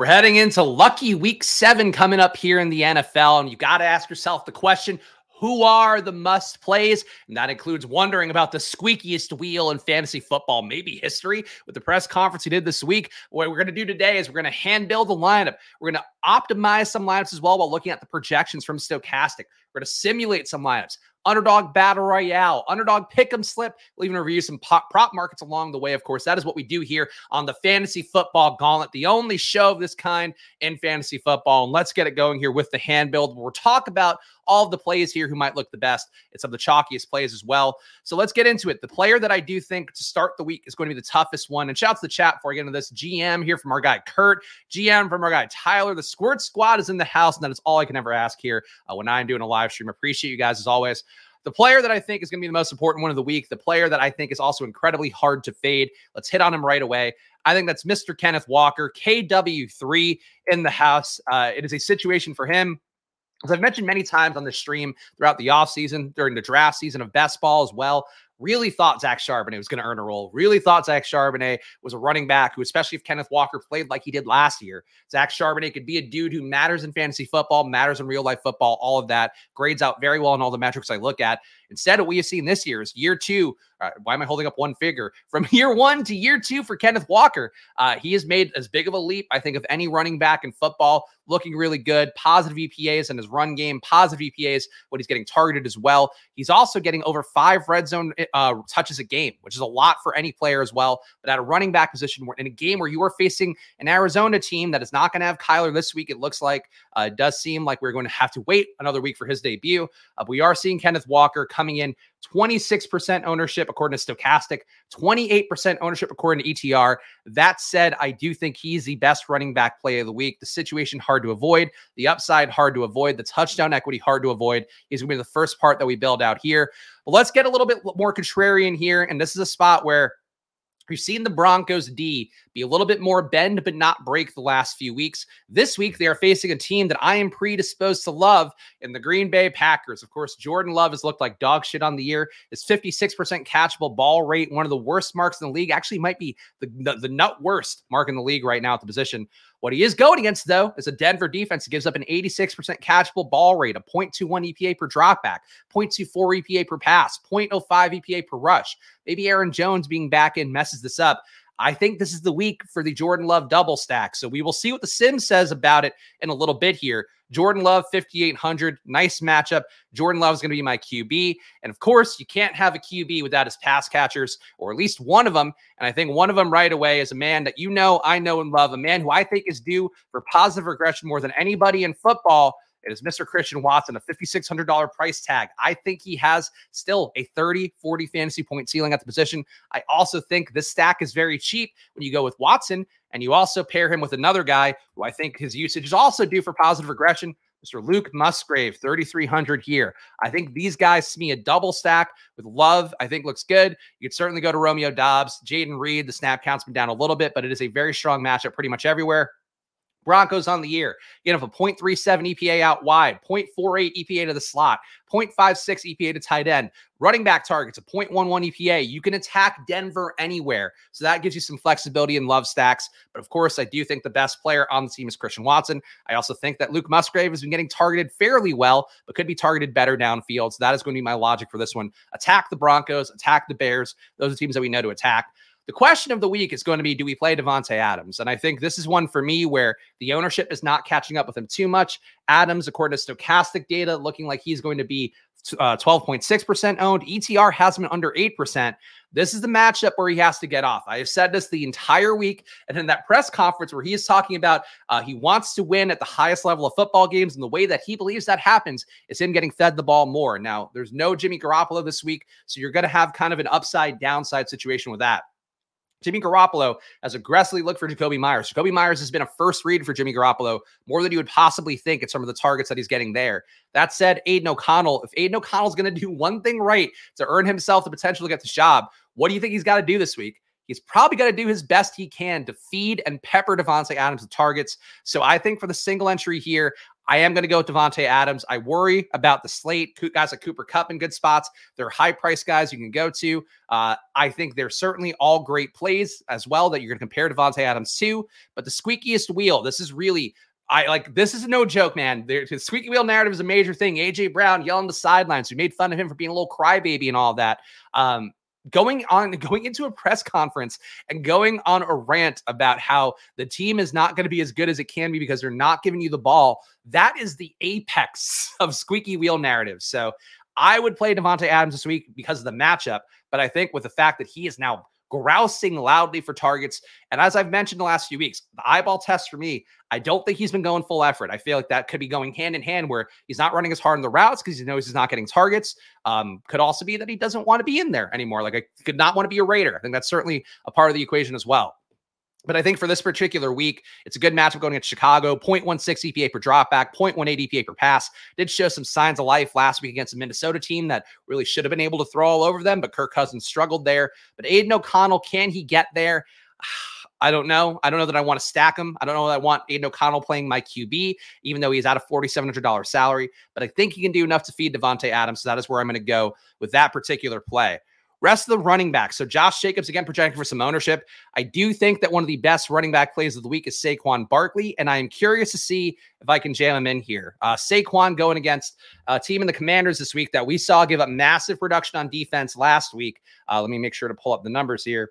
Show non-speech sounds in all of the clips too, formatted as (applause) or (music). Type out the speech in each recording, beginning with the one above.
We're heading into lucky week seven coming up here in the NFL. And you got to ask yourself the question who are the must plays? And that includes wondering about the squeakiest wheel in fantasy football, maybe history with the press conference he did this week. What we're going to do today is we're going to hand build the lineup. We're going to optimize some lineups as well while looking at the projections from Stochastic. We're going to simulate some lineups underdog battle royale, underdog pick 'em slip. We'll even review some pop, prop markets along the way. Of course, that is what we do here on the Fantasy Football Gauntlet, the only show of this kind in fantasy football. And let's get it going here with the hand build. We'll talk about all of the plays here who might look the best. It's some of the chalkiest plays as well. So let's get into it. The player that I do think to start the week is going to be the toughest one. And shout out to the chat before I get into this. GM here from our guy Kurt, GM from our guy Tyler. The Squirt Squad is in the house, and that is all I can ever ask here uh, when I'm doing a live stream. Appreciate you guys as always. The player that I think is going to be the most important one of the week, the player that I think is also incredibly hard to fade. Let's hit on him right away. I think that's Mr. Kenneth Walker, KW3 in the house. Uh, it is a situation for him as I've mentioned many times on the stream throughout the offseason, during the draft season of best ball as well, really thought Zach Charbonnet was going to earn a role. Really thought Zach Charbonnet was a running back who, especially if Kenneth Walker played like he did last year, Zach Charbonnet could be a dude who matters in fantasy football, matters in real life football, all of that, grades out very well in all the metrics I look at. Instead, what we have seen this year is year two. Uh, why am I holding up one figure? (laughs) From year one to year two for Kenneth Walker, uh, he has made as big of a leap, I think, of any running back in football. Looking really good, positive EPAs in his run game, positive EPAs when he's getting targeted as well. He's also getting over five red zone uh, touches a game, which is a lot for any player as well. But at a running back position, in a game where you are facing an Arizona team that is not going to have Kyler this week, it looks like uh, it does seem like we're going to have to wait another week for his debut. Uh, we are seeing Kenneth Walker coming in 26% ownership according to Stochastic, 28% ownership according to ETR. That said, I do think he's the best running back play of the week. The situation hard to avoid, the upside hard to avoid, the touchdown equity hard to avoid. He's going to be the first part that we build out here. But let's get a little bit more contrarian here. And this is a spot where We've seen the Broncos D be a little bit more bend but not break the last few weeks. This week, they are facing a team that I am predisposed to love in the Green Bay Packers. Of course, Jordan Love has looked like dog shit on the year. His 56% catchable ball rate, one of the worst marks in the league, actually might be the, the, the nut worst mark in the league right now at the position. What he is going against, though, is a Denver defense that gives up an 86% catchable ball rate, a 0.21 EPA per dropback, 0.24 EPA per pass, 0.05 EPA per rush. Maybe Aaron Jones being back in messes this up. I think this is the week for the Jordan Love double stack. So we will see what the sim says about it in a little bit here. Jordan Love, 5,800. Nice matchup. Jordan Love is going to be my QB. And of course, you can't have a QB without his pass catchers, or at least one of them. And I think one of them right away is a man that you know, I know, and love, a man who I think is due for positive regression more than anybody in football. It is Mr. Christian Watson, a $5,600 price tag. I think he has still a 30, 40 fantasy point ceiling at the position. I also think this stack is very cheap when you go with Watson and you also pair him with another guy who I think his usage is also due for positive regression. Mr. Luke Musgrave, 3,300 here. I think these guys see me a double stack with love. I think looks good. You could certainly go to Romeo Doubs, Jayden Reed. The snap count's been down a little bit, but it is a very strong matchup pretty much everywhere. Broncos on the year. You have a 0.37 EPA out wide, 0.48 EPA to the slot, 0.56 EPA to tight end. Running back targets a 0.11 EPA. You can attack Denver anywhere. So that gives you some flexibility in love stacks. But of course, I do think the best player on the team is Christian Watson. I also think that Luke Musgrave has been getting targeted fairly well, but could be targeted better downfield. So that is going to be my logic for this one. Attack the Broncos, attack the Bears. Those are teams that we know to attack. The question of the week is going to be do we play Davante Adams? And I think this is one for me where the ownership is not catching up with him too much. Adams, according to stochastic data, looking like he's going to be uh, 12.6% owned. ETR has him under 8%. This is the matchup where he has to get off. I have said this the entire week. And in that press conference where he is talking about uh, he wants to win at the highest level of football games, and the way that he believes that happens is him getting fed the ball more. Now, there's no Jimmy Garoppolo this week. So you're going to have kind of an upside downside situation with that. Jimmy Garoppolo has aggressively looked for Jakobi Meyers. Jakobi Meyers has been a first read for Jimmy Garoppolo more than you would possibly think at some of the targets that he's getting there. That said, Aidan O'Connell, if Aidan O'Connell is going (laughs) to do one thing right to earn himself the potential to get the job, what do you think he's got to do this week? He's probably going to do his best he can to feed and pepper Davante Adams with targets. So I think for the single entry here, I am going to go with Davante Adams. I worry about the slate. Guys like Cooper Kupp in good spots. They're high price guys you can go to. Uh, I think they're certainly all great plays as well that you're going to compare Davante Adams to. But the squeakiest wheel, this is really I like this is no joke, man. The, the squeaky wheel narrative is a major thing. AJ Brown yelling the sidelines. We made fun of him for being a little crybaby and all that. Um, going on (laughs) going into a press conference and going on a rant about how the team is not going to be as good as it can be because they're not giving you the ball that is the apex (laughs) of squeaky wheel narrative so i would play davante adams this week because of the matchup but i think with the fact that he is now grousing loudly for targets. And as I've mentioned the last few weeks, the eyeball test for me, I don't think he's been going full effort. I feel like that could be going hand in hand where he's not running as hard in the routes because he knows he's not getting targets. Um, could also be that he doesn't want to be in there anymore. Like I could not want to be a Raider. I think that's certainly a part of the equation as well. But I think for this particular week, it's a good matchup going against Chicago. 0.16 EPA per dropback, 0.18 EPA per pass. Did show some signs of life last week against a Minnesota team that really should have been able to throw all over them, but Kirk Cousins struggled there. But Aidan O'Connell, can he get there? (sighs) I don't know. I don't know that I want to stack him. I don't know that I want Aidan O'Connell playing my QB, even though he's at a $4,700 salary. But I think he can do enough to feed Davante Adams. So that is where I'm going to go with that particular play. Rest of the running backs. So Josh Jacobs again projecting for some ownership. I do think that one of the best running back plays of the week is Saquon Barkley, and I am curious to see if I can jam him in here. Uh, Saquon going against a team in the Commanders this week that we saw give up massive production on defense last week. Uh, let me make sure to pull up the numbers here.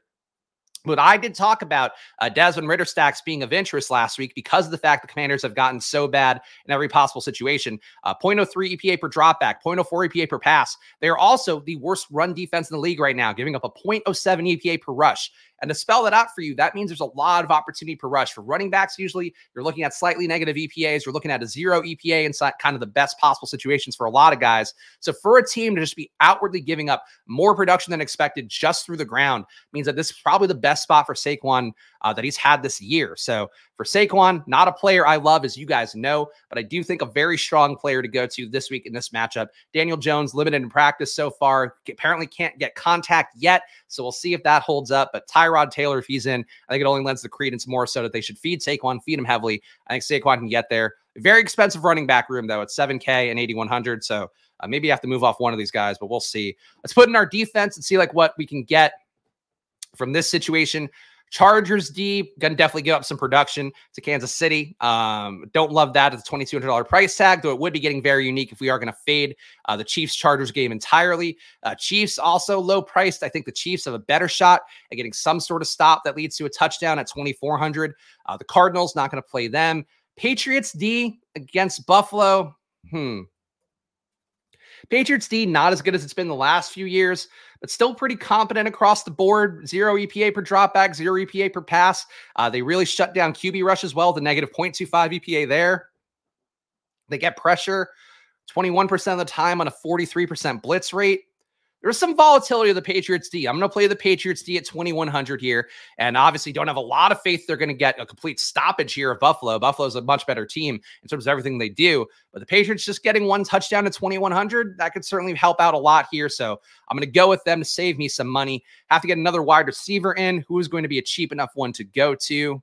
But I did talk about uh, Desmond Ridder stacks being of interest last week because of the fact the commanders have gotten so bad in every possible situation. Uh, 0.03 EPA per dropback, 0.04 EPA per pass. They are also the worst run defense in the league right now, giving up a 0.07 EPA per rush. And to spell that out for you, that means there's a lot of opportunity per rush. For running backs, usually you're looking at slightly negative EPAs. You're looking at a zero EPA inside kind of the best possible situations for a lot of guys. So for a team to just be outwardly giving up more production than expected just through the ground means that this is probably the best spot for Saquon uh, that he's had this year. So for Saquon, not a player I love, as you guys know, but I do think a very strong player to go to this week in this matchup. Daniel Jones, limited in practice so far, apparently can't get contact yet. So we'll see if that holds up. But Tyrod Taylor, if he's in, I think it only lends the credence more so that they should feed Saquon, feed him heavily. I think Saquon can get there. Very expensive running back room, though. It's 7K and 8,100. So uh, maybe you have to move off one of these guys, but we'll see. Let's put in our defense and see like what we can get from this situation. Chargers D gonna definitely give up some production to Kansas City. Um, don't love that at the twenty two hundred dollar price tag, though it would be getting very unique if we are gonna fade uh, the Chiefs Chargers game entirely. Uh, Chiefs also low priced. I think the Chiefs have a better shot at getting some sort of stop that leads to a touchdown at twenty four hundred. Uh, the Cardinals not gonna play them. Patriots D against Buffalo. Hmm. Patriots D not as good as it's been the last few years, but still pretty competent across the board. Zero EPA per dropback, zero EPA per pass. Uh, they really shut down QB rush as well, the negative 0.25 EPA there. They get pressure 21% of the time on a 43% blitz rate there's some volatility of the Patriots D. I'm going to play the Patriots D at 2100 here, and obviously don't have a lot of faith they're going to get a complete stoppage here of Buffalo. Buffalo's a much better team in terms of everything they do, but the Patriots just getting one touchdown at 2100 that could certainly help out a lot here. So I'm going to go with them to save me some money. Have to get another wide receiver in. Who is going to be a cheap enough one to go to?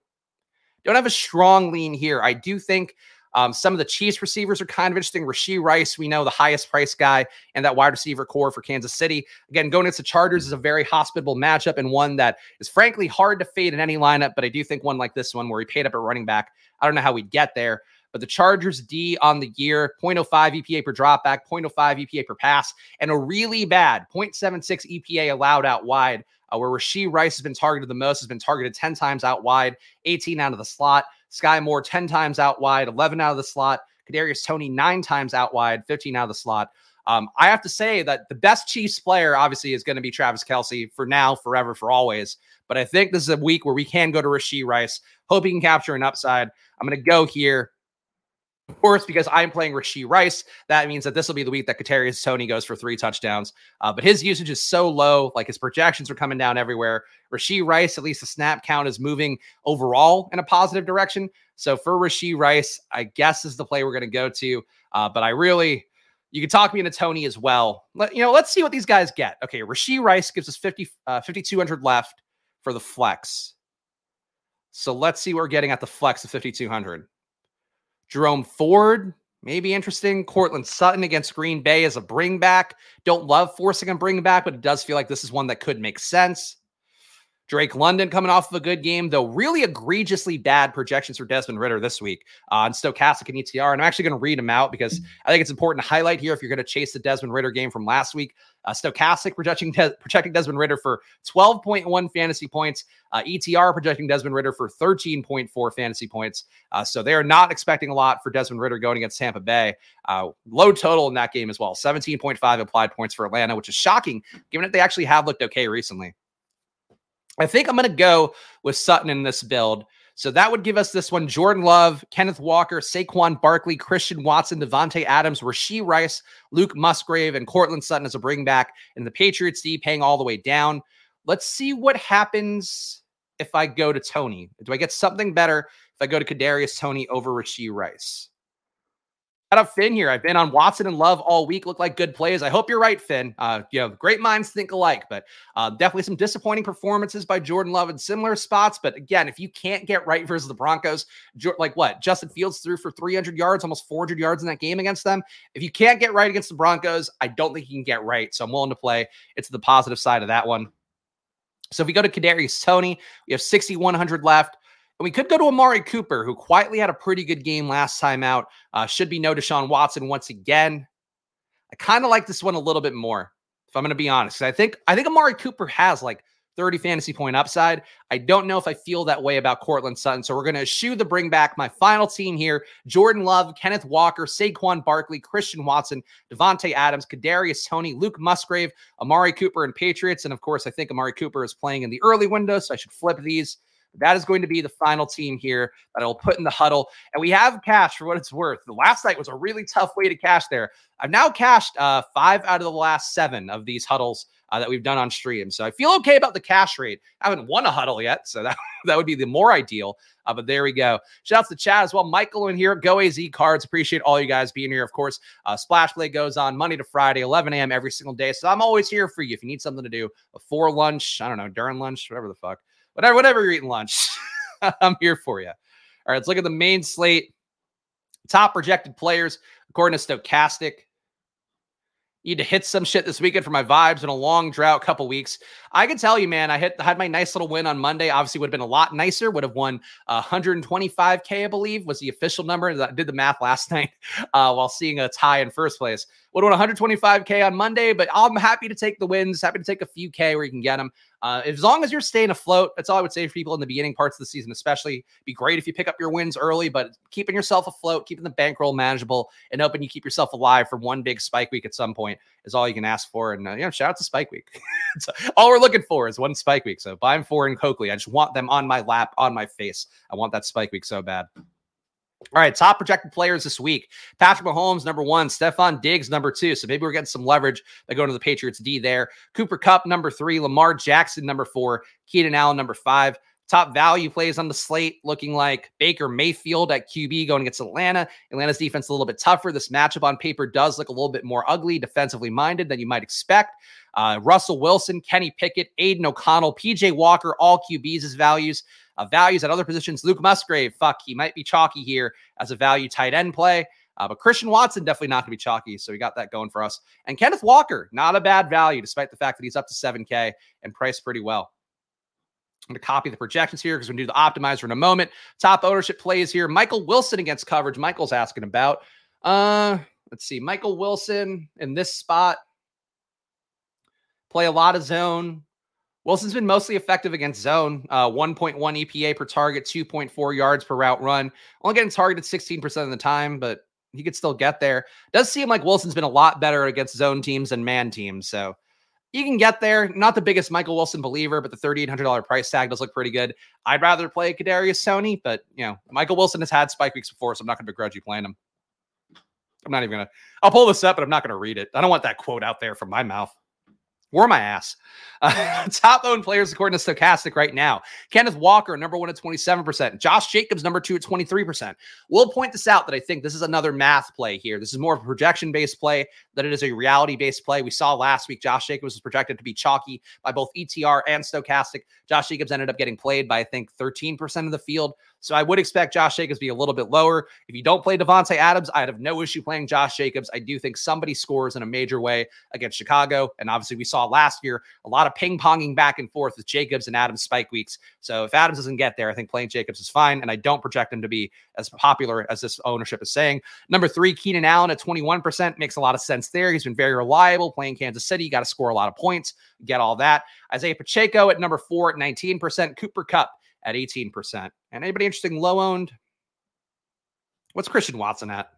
Don't have a strong lean here. I do think um, some of the Chiefs receivers are kind of interesting. Rashee Rice, we know the highest price guy and that wide receiver corps for Kansas City. Again, going against the Chargers is a very hospitable matchup and one that is frankly hard to fade in any lineup. But I do think one like this one where he paid up at running back, I don't know how we'd get there. But the Chargers D on the year, 0.05 EPA per dropback, 0.05 EPA per pass, and a really bad 0.76 EPA allowed out wide, uh, where Rashee Rice has been targeted the most, has been targeted 10 times out wide, 18 out of the slot. Skyy Moore 10 times out wide, 11 out of the slot. Kadarius Toney nine times out wide, 15 out of the slot. Um, I have to say that the best Chiefs player obviously is going to be Travis Kelce for now, forever, for always. But I think this is a week where we can go to Rashee Rice. Hope he can capture an upside. I'm going to go here. Of course, because I'm playing Rashee Rice, that means that this will be the week that Kadarius Toney goes for three touchdowns. Uh, but his usage is so low, like his projections are coming down everywhere. Rashee Rice, at least the snap count is moving overall in a positive direction. So for Rashee Rice, I guess is the play we're going to go to. Uh, but I really, you can talk me into Toney as well. Let, you know, let's see what these guys get. Okay, Rashee Rice gives us 50, uh, 5,200 left for the flex. So let's see what we're getting at the flex of 5,200. Jerome Ford, maybe interesting. Courtland Sutton against Green Bay as a bring back. Don't love forcing a bring back, but it does feel like this is one that could make sense. Drake London coming off of a good game, though really egregiously bad projections for Desmond Ridder this week uh, on Stochastic and ETR. And I'm actually going to read them out because I think it's important to highlight here if you're going to chase the Desmond Ridder game from last week. Uh, Stochastic projecting, Des- projecting Desmond Ridder for 12.1 fantasy points. Uh, ETR projecting Desmond Ridder for 13.4 fantasy points. Uh, so they are not expecting a lot for Desmond Ridder going against Tampa Bay. Uh, low total in that game as well 17.5 applied points for Atlanta, which is shocking given that they actually have looked okay recently. I think I'm going to go with Sutton in this build. So that would give us this one Jordan Love, Kenneth Walker, Saquon Barkley, Christian Watson, Davante Adams, Rashee Rice, Luke Musgrave, and Courtland Sutton as a bring back, and the Patriots D paying all the way down. Let's see what happens if I go to Toney. Do I get something better if I go to Kadarius Toney over Rashee Rice? Shout out Finn here. I've been on Watson and Love all week. Look like good plays. I hope you're right, Finn. Uh, you know, great minds think alike, but uh, definitely some disappointing performances by Jordan Love in similar spots. But again, if you can't get right versus the Broncos, like what Justin Fields threw for 300 yards, almost 400 yards in that game against them. If you can't get right against the Broncos, I don't think you can get right. So I'm willing to play. It's the positive side of that one. So if we go to Kadarius Toney, we have 6,100 left. And we could go to Amari Cooper, who quietly had a pretty good game last time out. Uh, should be no Deshaun Watson once again. I kind of like this one a little bit more, if I'm going to be honest. I think I think Amari Cooper has like 30 fantasy point upside. I don't know if I feel that way about Courtland Sutton. So we're going to eschew the bring back. My final team here Jordan Love, Kenneth Walker, Saquon Barkley, Christian Watson, Davante Adams, Kadarius Toney, Luke Musgrave, Amari Cooper, and Patriots. And of course, I think Amari Cooper is playing in the early window. So I should flip these. That is going to be the final team here that I will put in the huddle. And we have cash for what it's worth. The last night was a really tough way to cash there. I've now cashed uh, five out of the last seven of these huddles uh, that we've done on stream. So I feel okay about the cash rate. I haven't won a huddle yet, so that, (laughs) that would be the more ideal. Uh, but there we go. Shout out to chat as well. Michael in here. Go AZ cards. Appreciate all you guys being here. Of course, uh, Splash Play goes on Monday to Friday, 11 a.m. every single day. So I'm always here for you if you need something to do before lunch. I don't know, during lunch, whatever the fuck whatever, whatever you're eating lunch, (laughs) I'm here for you. All right, let's look at the main slate. Top projected players according to Stochastic. Need to hit some shit this weekend for my vibes in a long drought couple weeks. I can tell you, man, I hit had my nice little win on Monday. Obviously, would have been a lot nicer. Would have won uh, 125k, I believe, was the official number. I did the math last (laughs) night uh, while seeing a tie in first place. Would have won 125k on Monday, but I'm happy to take the wins. Happy to take a few k where you can get them. Uh, as long as you're staying afloat, that's all I would say for people in the beginning parts of the season, especially. Be great if you pick up your wins early, but keeping yourself afloat, keeping the bankroll manageable, and hoping you keep yourself alive for one big spike week at some point is all you can ask for. And uh, you know, shout out to Spike Week. (laughs) all we're looking for is one Spike Week. So buy them four in Coakley. I just want them on my lap, on my face. I want that Spike Week so bad. All right, top projected players this week. Patrick Mahomes, number one. Stefon Diggs, number two. So maybe we're getting some leverage by going to the Patriots D there. Cooper Kupp, number three. Lamar Jackson, number four. Keenan Allen, number five. Top value plays on the slate looking like Baker Mayfield at QB going against Atlanta. Atlanta's defense a little bit tougher. This matchup on paper does look a little bit more ugly, defensively minded than you might expect. Uh, Russell Wilson, Kenny Pickett, Aidan O'Connell, PJ Walker, all QBs as values. Uh, values at other positions. Luke Musgrave, fuck, he might be chalky here as a value tight end play. Uh, but Christian Watson definitely not going to be chalky, so we got that going for us. And Kenneth Walker, not a bad value, despite the fact that he's up to 7K and priced pretty well. I'm going to copy the projections here because we're going to do the optimizer in a moment. Top ownership plays here. Michael Wilson against coverage. Michael's asking about. Uh, let's see. Michael Wilson in this spot. Play a lot of zone. Wilson's been mostly effective against zone. Uh, 1.1 EPA per target, 2.4 yards per route run. Only getting targeted 16% of the time, but he could still get there. Does seem like Wilson's been a lot better against zone teams and man teams. So you can get there. Not the biggest Michael Wilson believer, but the $3,800 price tag does look pretty good. I'd rather play Kadarius Toney, but you know, Michael Wilson has had spike weeks before, so I'm not going to begrudge you playing him. I'm not even going to, I'll pull this up, but I'm not going to read it. I don't want that quote out there from my mouth or my ass. Uh, (laughs) top owned players according to Stochastic right now. Kenneth Walker, number one at 27%. Josh Jacobs, number two at 23%. We'll point this out that I think this is another math play here. This is more of a projection based play than it is a reality based play. We saw last week Josh Jacobs was projected to be chalky by both ETR and Stochastic. Josh Jacobs ended up getting played by, I think, 13% of the field. So I would expect Josh Jacobs to be a little bit lower. If you don't play Davante Adams, I'd have no issue playing Josh Jacobs. I do think somebody scores in a major way against Chicago. And obviously, we saw last year a lot of ping ponging back and forth with Jacobs and Adams spike weeks. So if Adams doesn't get there, I think playing Jacobs is fine. And I don't project him to be as popular as this ownership is saying. Number three, Keenan Allen at 21% makes a lot of sense there. He's been very reliable playing Kansas City. You got to score a lot of points, get all that. Isaiah Pacheco at number four at 19%. Cooper Kupp at 18%. And anybody interesting low owned? What's Christian Watson at?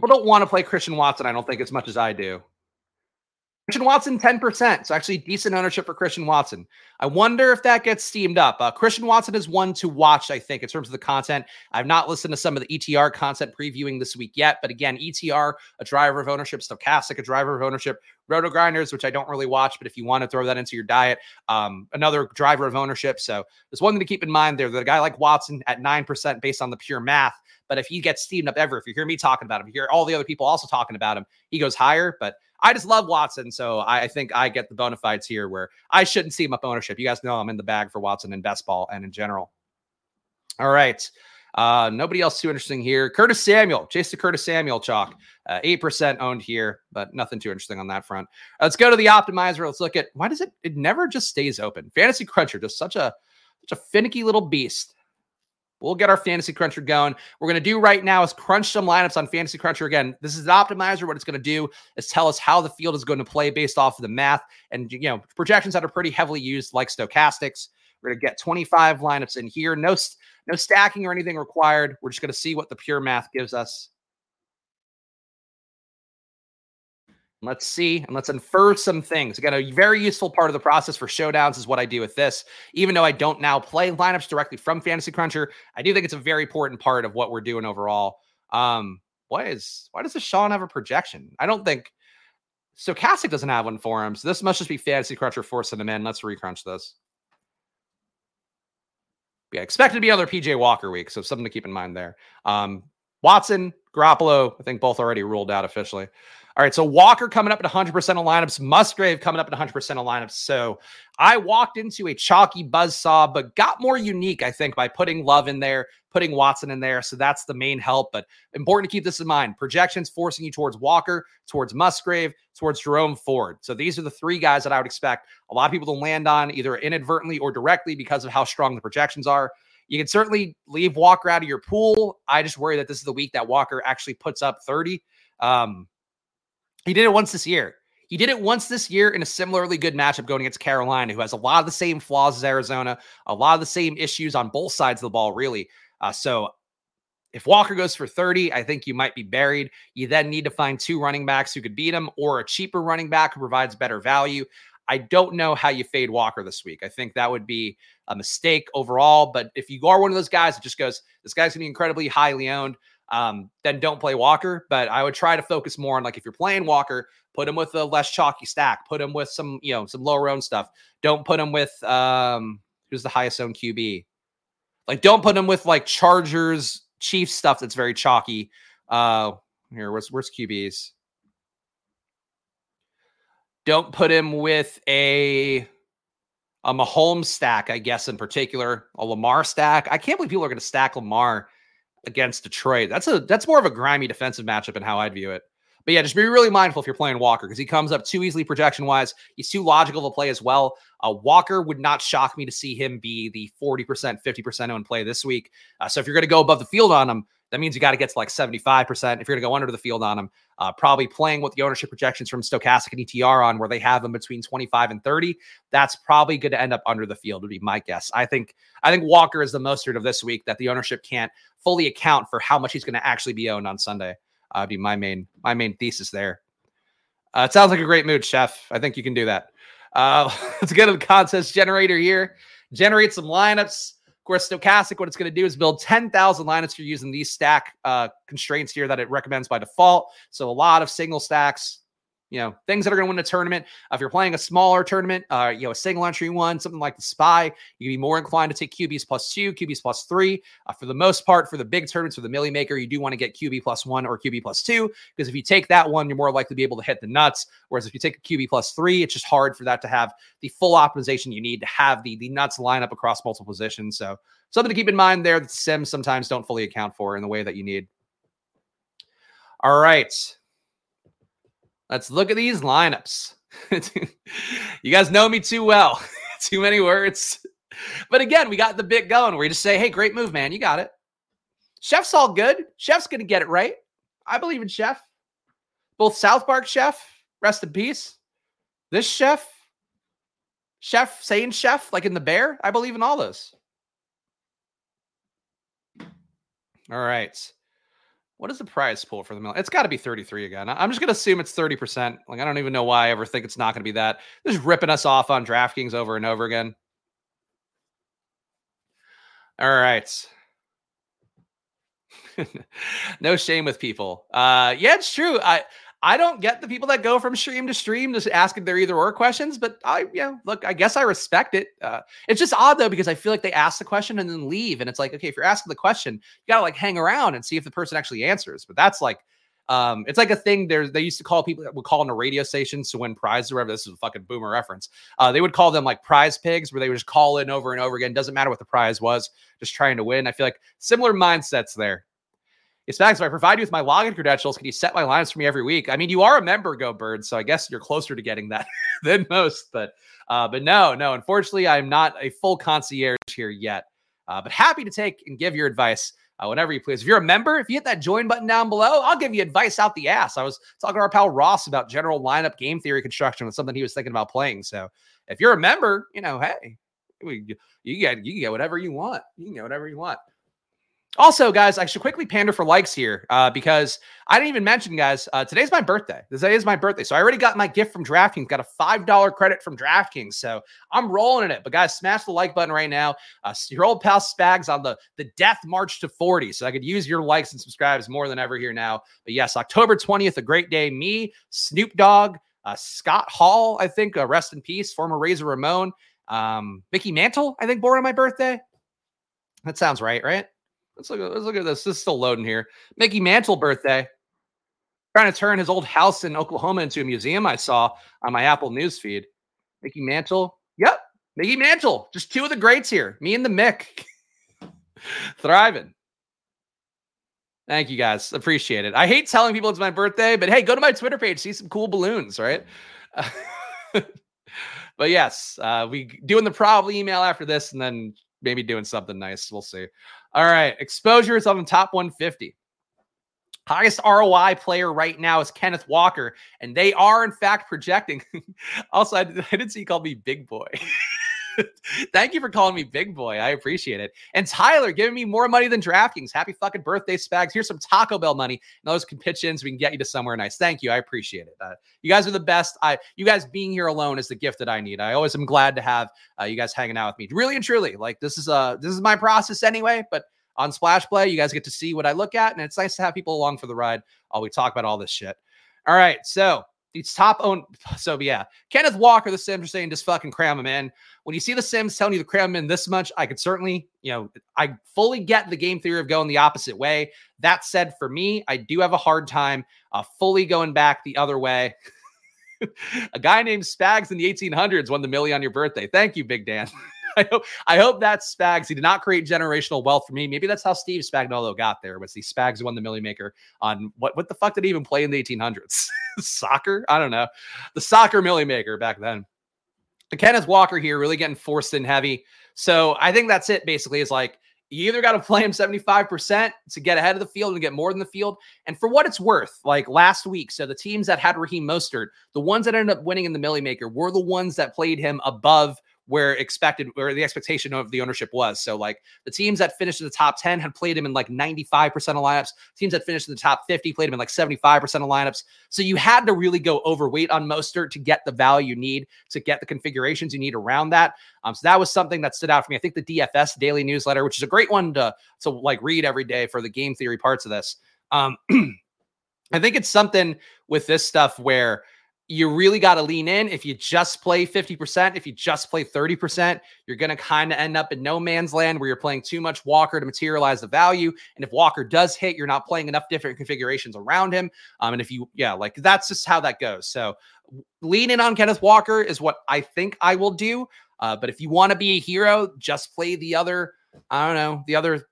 People don't want to play Christian Watson, I don't think, as much as I do. Christian Watson, 10%. So actually decent ownership for Christian Watson. I wonder if that gets steamed up. Uh, Christian Watson is one to watch, I think, in terms of the content. I've not listened to some of the ETR content previewing this week yet. But again, ETR, a driver of ownership, Stochastic, a driver of ownership, Roto Grinders, which I don't really watch, but if you want to throw that into your diet, um, another driver of ownership. So there's one thing to keep in mind there that a guy like Watson at 9% based on the pure math. But if he gets steamed up ever, if you hear me talking about him, you hear all the other people also talking about him, he goes higher. But I just love Watson. So I, I, think I get the bona fides here where I shouldn't see him up ownership. You guys know I'm in the bag for Watson in best ball and in general. All right. Uh, nobody else too interesting here. Curtis Samuel, chase the Curtis Samuel chalk. Uh, 8% owned here, but nothing too interesting on that front. Uh, let's go to the optimizer. Let's look at why does it it never just stays open. Fantasy Cruncher, just such a such a finicky little beast. We'll get our fantasy cruncher going. We're going to do right now is crunch some lineups on fantasy cruncher. Again, this is an optimizer. What it's going to do is tell us how the field is going to play based off of the math and you know projections that are pretty heavily used, like stochastics. We're going to get 25 lineups in here. No, no stacking or anything required. We're just going to see what the pure math gives us. Let's see and let's infer some things. Again, a very useful part of the process for showdowns is what I do with this. Even though I don't now play lineups directly from Fantasy Cruncher, I do think it's a very important part of what we're doing overall. Um, why is why does Deshaun have a projection? I don't think Stochastic doesn't have one for him. So this must just be Fantasy Cruncher forcing him in. Let's recrunch this. Yeah, expect to be another PJ Walker week, so something to keep in mind there. Um, Watson, Garoppolo, I think both already ruled out officially. All right, so Walker coming up at 100% of lineups, Musgrave coming up at 100% of lineups. So I walked into a chalky buzz saw, but got more unique, I think, by putting Love in there, putting Watson in there. So that's the main help. But important to keep this in mind projections forcing you towards Walker, towards Musgrave, towards Jerome Ford. So these are the three guys that I would expect a lot of people to land on either inadvertently or directly because of how strong the projections are. You can certainly leave Walker out of your pool. I just worry that this is the week that Walker actually puts up 30. Um, he did it once this year. He did it once this year in a similarly good matchup going against Carolina, who has a lot of the same flaws as Arizona, a lot of the same issues on both sides of the ball, really. Uh, so if Walker goes for 30, I think you might be buried. You then need to find two running backs who could beat him or a cheaper running back who provides better value. I don't know how you fade Walker this week. I think that would be a mistake overall. But if you are one of those guys that just goes, this guy's going to be incredibly highly owned, um, then don't play Walker. But I would try to focus more on like if you're playing Walker, put him with a less chalky stack, put him with some, you know, some lower owned stuff. Don't put him with um who's the highest owned QB. Like don't put him with like Chargers, Chiefs stuff that's very chalky. Uh here, where's where's QBs? Don't put him with a a Mahomes stack, I guess, in particular, a Lamar stack. I can't believe people are going to stack Lamar against Detroit. That's a that's more of a grimy defensive matchup in how I'd view it. But yeah, just be really mindful if you're playing Walker because he comes up too easily projection wise. He's too logical to play as well. Uh, Walker would not shock me to see him be the 40%, 50% on play this week. Uh, so if you're going to go above the field on him, that means you got to get to like 75%. If you're going to go under the field on him, uh, probably playing with the ownership projections from Stochastic and ETR on where they have them between 25 and 30, that's probably going to end up under the field, would be my guess. I think I think Walker is the mustard of this week that the ownership can't fully account for how much he's going to actually be owned on Sunday. Uh, be my main my main thesis there. Uh, it sounds like a great mood, Chef. I think you can do that. Uh, (laughs) let's get to the contest generator here. Generate some lineups course, Stochastic, what it's going to do is build 10,000 lineups for using these stack uh, constraints here that it recommends by default. So a lot of single stacks. You know, things that are going to win a tournament. Uh, if you're playing a smaller tournament, uh, you know, a single entry one, something like the Spy, you'd be more inclined to take QBs plus two, QBs plus three. Uh, for the most part, for the big tournaments, for the Millie Maker, you do want to get QB plus one or QB plus two, because if you take that one, you're more likely to be able to hit the nuts. Whereas if you take a QB plus three, it's just hard for that to have the full optimization you need to have the, the nuts line up across multiple positions. So something to keep in mind there that Sims sometimes don't fully account for in the way that you need. All right. Let's look at these lineups. (laughs) you guys know me too well. (laughs) too many words. But again, we got the bit going where you just say, hey, great move, man. You got it. Chef's all good. Chef's going to get it right. I believe in Chef. Both South Park Chef, rest in peace. This Chef, Chef, saying Chef, like in the bear. I believe in all those. All right. What is the prize pool for the mill? It's got to be 33 again. I'm just going to assume it's 30%. Like, I don't even know why I ever think it's not going to be that. Just ripping us off on DraftKings over and over again. All right. (laughs) no shame with people. Uh, yeah, it's true. I I don't get the people that go from stream to stream just asking their either or questions, but I, you know, look, I guess I respect it. Uh, it's just odd though, because I feel like they ask the question and then leave. And it's like, okay, if you're asking the question, you gotta like hang around and see if the person actually answers. But that's like, um, it's like a thing there. They used to call people that would call in a radio station to win prizes or whatever. This is a fucking boomer reference. Uh, they would call them like prize pigs, where they would just call in over and over again. Doesn't matter what the prize was, just trying to win. I feel like similar mindsets there. It's facts. If I provide you with my login credentials, can you set my lines for me every week? I mean, you are a member, Go Bird, so I guess you're closer to getting that (laughs) than most. But uh, but no, no. Unfortunately, I'm not a full concierge here yet. Uh, but happy to take and give your advice uh, whenever you please. If you're a member, if you hit that join button down below, I'll give you advice out the ass. I was talking to our pal Ross about general lineup game theory construction with something he was thinking about playing. So if you're a member, you know, hey, you get you get whatever you want. You can get whatever you want. Also, guys, I should quickly pander for likes here uh, because I didn't even mention, guys, uh, today's my birthday. Today is my birthday. So I already got my gift from DraftKings, got a $5 credit from DraftKings. So I'm rolling in it. But, guys, smash the like button right now. Uh, your old pal Spags on the, the death march to 40. So I could use your likes and subscribes more than ever here now. But, yes, October 20th, a great day. Me, Snoop Dogg, uh, Scott Hall, I think, uh, rest in peace, former Razor Ramon, um, Mickey Mantle, I think, born on my birthday. That sounds right, right? Let's look at let's look at this. This is still loading here. Mickey Mantle birthday. Trying to turn his old house in Oklahoma into a museum. I saw on my Apple News feed. Mickey Mantle. Yep, Mickey Mantle. Just two of the greats here. Me and the Mick. (laughs) Thriving. Thank you guys. Appreciate it. I hate telling people it's my birthday, but hey, go to my Twitter page, see some cool balloons, right? (laughs) but yes, uh, we doing the Probly email after this, and then maybe doing something nice. We'll see. All right. Exposure is on the top 150. Highest ROI player right now is Kenneth Walker, and they are in fact projecting. (laughs) also, I, didn't see you call me Big Boy. (laughs) (laughs) Thank you for calling me big boy. I appreciate it. And Tyler giving me more money than DraftKings. Happy fucking birthday, Spags. Here's some Taco Bell money. And those can pitch in so we can get you to somewhere nice. Thank you. I appreciate it. Uh, you guys are the best. I you guys being here alone is the gift that I need. I always am glad to have uh, you guys hanging out with me. Really and truly. Like this is uh this is my process anyway, but on Splash Play, you guys get to see what I look at, and it's nice to have people along for the ride while we talk about all this shit. All right, so these top own. (sighs) So yeah, Kenneth Walker, the Sims are saying just fucking cram him in. When you see the Sims telling you to cram him in this much, I could certainly, you know, I fully get the game theory of going the opposite way. That said, for me, I do have a hard time uh, fully going back the other way. (laughs) a guy named Spags in the 1800s won the millie on your birthday. Thank you, Big Dan. (laughs) (laughs) I hope I hope that's Spags. He did not create generational wealth for me. Maybe that's how Steve Spagnolo got there. Was the Spags won the Millie Maker on what? What the fuck did he even play in the 1800s? (laughs) soccer? I don't know. The soccer Millie Maker back then. The Kenneth Walker here really getting forced in heavy. So I think that's it. Basically, is like you either got to play him 75% to get ahead of the field and get more than the field. And for what it's worth, like last week, so the teams that had Raheem Mostert, the ones that ended up winning in the Millie Maker were the ones that played him above where expected where the expectation of the ownership was. So like the teams that finished in the top 10 had played him in like 95% of lineups. Teams that finished in the top 50 played him in like 75% of lineups. So you had to really go overweight on Mostert to get the value you need to get the configurations you need around that. Um, so that was something that stood out for me. I think the DFS daily newsletter, which is a great one to to like read every day for the game theory parts of this. Um, (clears throat) I think it's something with this stuff where you really got to lean in. If you just play 50%, if you just play 30%, you're going to kind of end up in no man's land where you're playing too much Walker to materialize the value. And if Walker does hit, you're not playing enough different configurations around him. Um, and if you, yeah, like that's just how that goes. So lean in on Kenneth Walker is what I think I will do. Uh, but if you want to be a hero, just play the other, I don't know, the other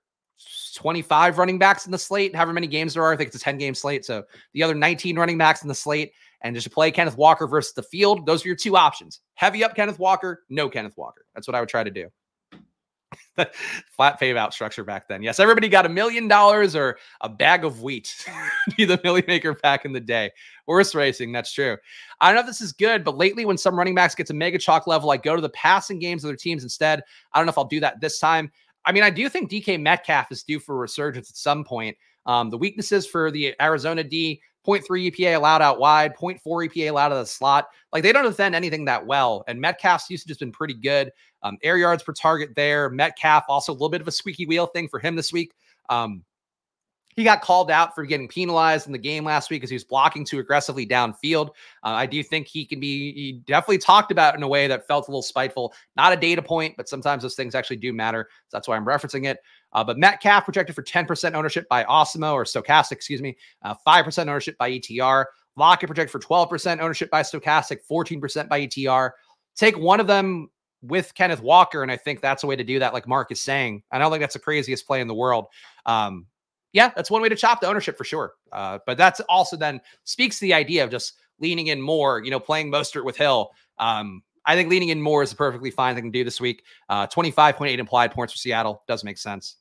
25 running backs in the slate, however many games there are. I think it's a 10 game slate. So the other 19 running backs in the slate and just play Kenneth Walker versus the field. Those are your two options. Heavy up Kenneth Walker, no Kenneth Walker. That's what I would try to do. (laughs) Flat payout structure back then. Yes, everybody got a million dollars or a bag of wheat. (laughs) Be the million maker back in the day. Horse racing, that's true. I don't know if this is good, but lately when some running backs get to mega chalk level, I go to the passing games of their teams instead. I don't know if I'll do that this time. I mean, I do think DK Metcalf is due for resurgence at some point. Um, the weaknesses for the Arizona D 0.3 EPA allowed out wide, 0.4 EPA allowed out of the slot. Like they don't defend anything that well. And Metcalf's usage has been pretty good. Um, air yards per target there. Metcalf also a little bit of a squeaky wheel thing for him this week. Um, he got called out for getting penalized in the game last week because he was blocking too aggressively downfield. Uh, I do think he can be, he definitely talked about in a way that felt a little spiteful. Not a data point, but sometimes those things actually do matter. So that's why I'm referencing it. Uh, but Metcalf projected for 10% ownership by Awesemo or Stochastic, excuse me, uh, 5% ownership by ETR. Lockett projected for 12% ownership by Stochastic, 14% by ETR. Take one of them with Kenneth Walker, and I think that's a way to do that, like Mark is saying. I don't think that's the craziest play in the world. Um, yeah, that's one way to chop the ownership for sure. Uh, but that's also then speaks to the idea of just leaning in more, you know, playing Mostert with Hill. Um, I think leaning in more is a perfectly fine thing to do this week. Uh, 25.8 implied points for Seattle does make sense.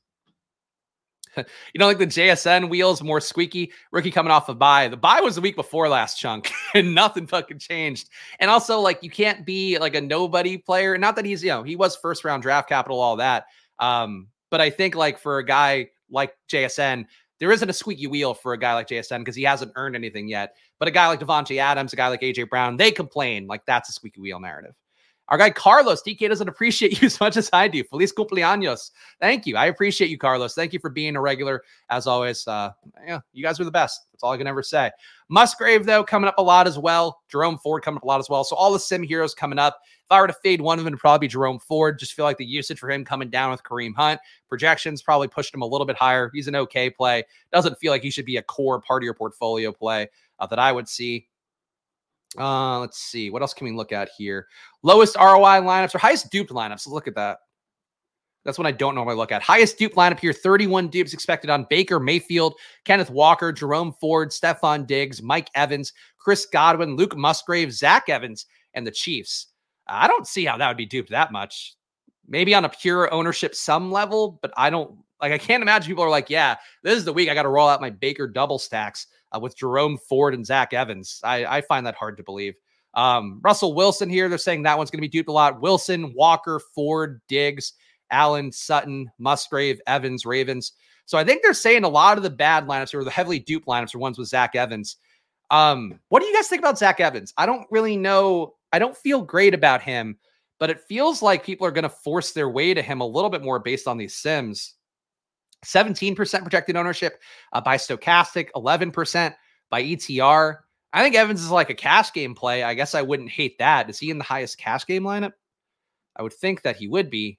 (laughs) you know, like the JSN wheels more squeaky. Rookie coming off a of bye. The bye was the week before last chunk, (laughs) and nothing fucking changed. And also, like, you can't be like a nobody player. Not that he's, you know, he was first round draft capital, all that. Um, but I think like for a guy like JSN, there isn't a squeaky wheel for a guy like JSN because he hasn't earned anything yet. But a guy like Davante Adams, a guy like AJ Brown, they complain like that's a squeaky wheel narrative. Our guy Carlos, DK doesn't appreciate you (laughs) as much as I do. Feliz cumpleaños. Thank you. I appreciate you, Carlos. Thank you for being a regular. As always, uh, yeah, you guys are the best. That's all I can ever say. Musgrave, though, coming up a lot as well. Jerome Ford coming up a lot as well. So all the sim heroes coming up. If I were to fade one of them, it'd probably be Jerome Ford. Just feel like the usage for him coming down with Kareem Hunt. Projections probably pushed him a little bit higher. He's an okay play. Doesn't feel like he should be a core part of your portfolio play uh, that I would see. Uh, let's see. What else can we look at here? Lowest ROI lineups or highest duped lineups. Let's look at that. That's what I don't normally look at. Highest dupe lineup here 31 dupes expected on Baker Mayfield, Kenneth Walker, Jerome Ford, Stefon Diggs, Mike Evans, Chris Godwin, Luke Musgrave, Zach Evans, and the Chiefs. I don't see how that would be duped that much. Maybe on a pure ownership some level, but I don't like. I can't imagine people are like, yeah, this is the week I got to roll out my Baker double stacks uh, with Jerome Ford and Zach Evans. I, I find that hard to believe. Um, Russell Wilson here, they're saying that one's going to be duped a lot. Wilson, Walker, Ford, Diggs, Allen, Sutton, Musgrave, Evans, Ravens. So I think they're saying a lot of the bad lineups or the heavily duped lineups are ones with Zach Evans. Um, what do you guys think about Zach Evans? I don't really know. I don't feel great about him, but it feels like people are going to force their way to him a little bit more based on these sims. 17% projected ownership uh, by Stochastic, 11% by ETR. I think Evans is like a cash game play. I guess I wouldn't hate that. Is he in the highest cash game lineup? I would think that he would be.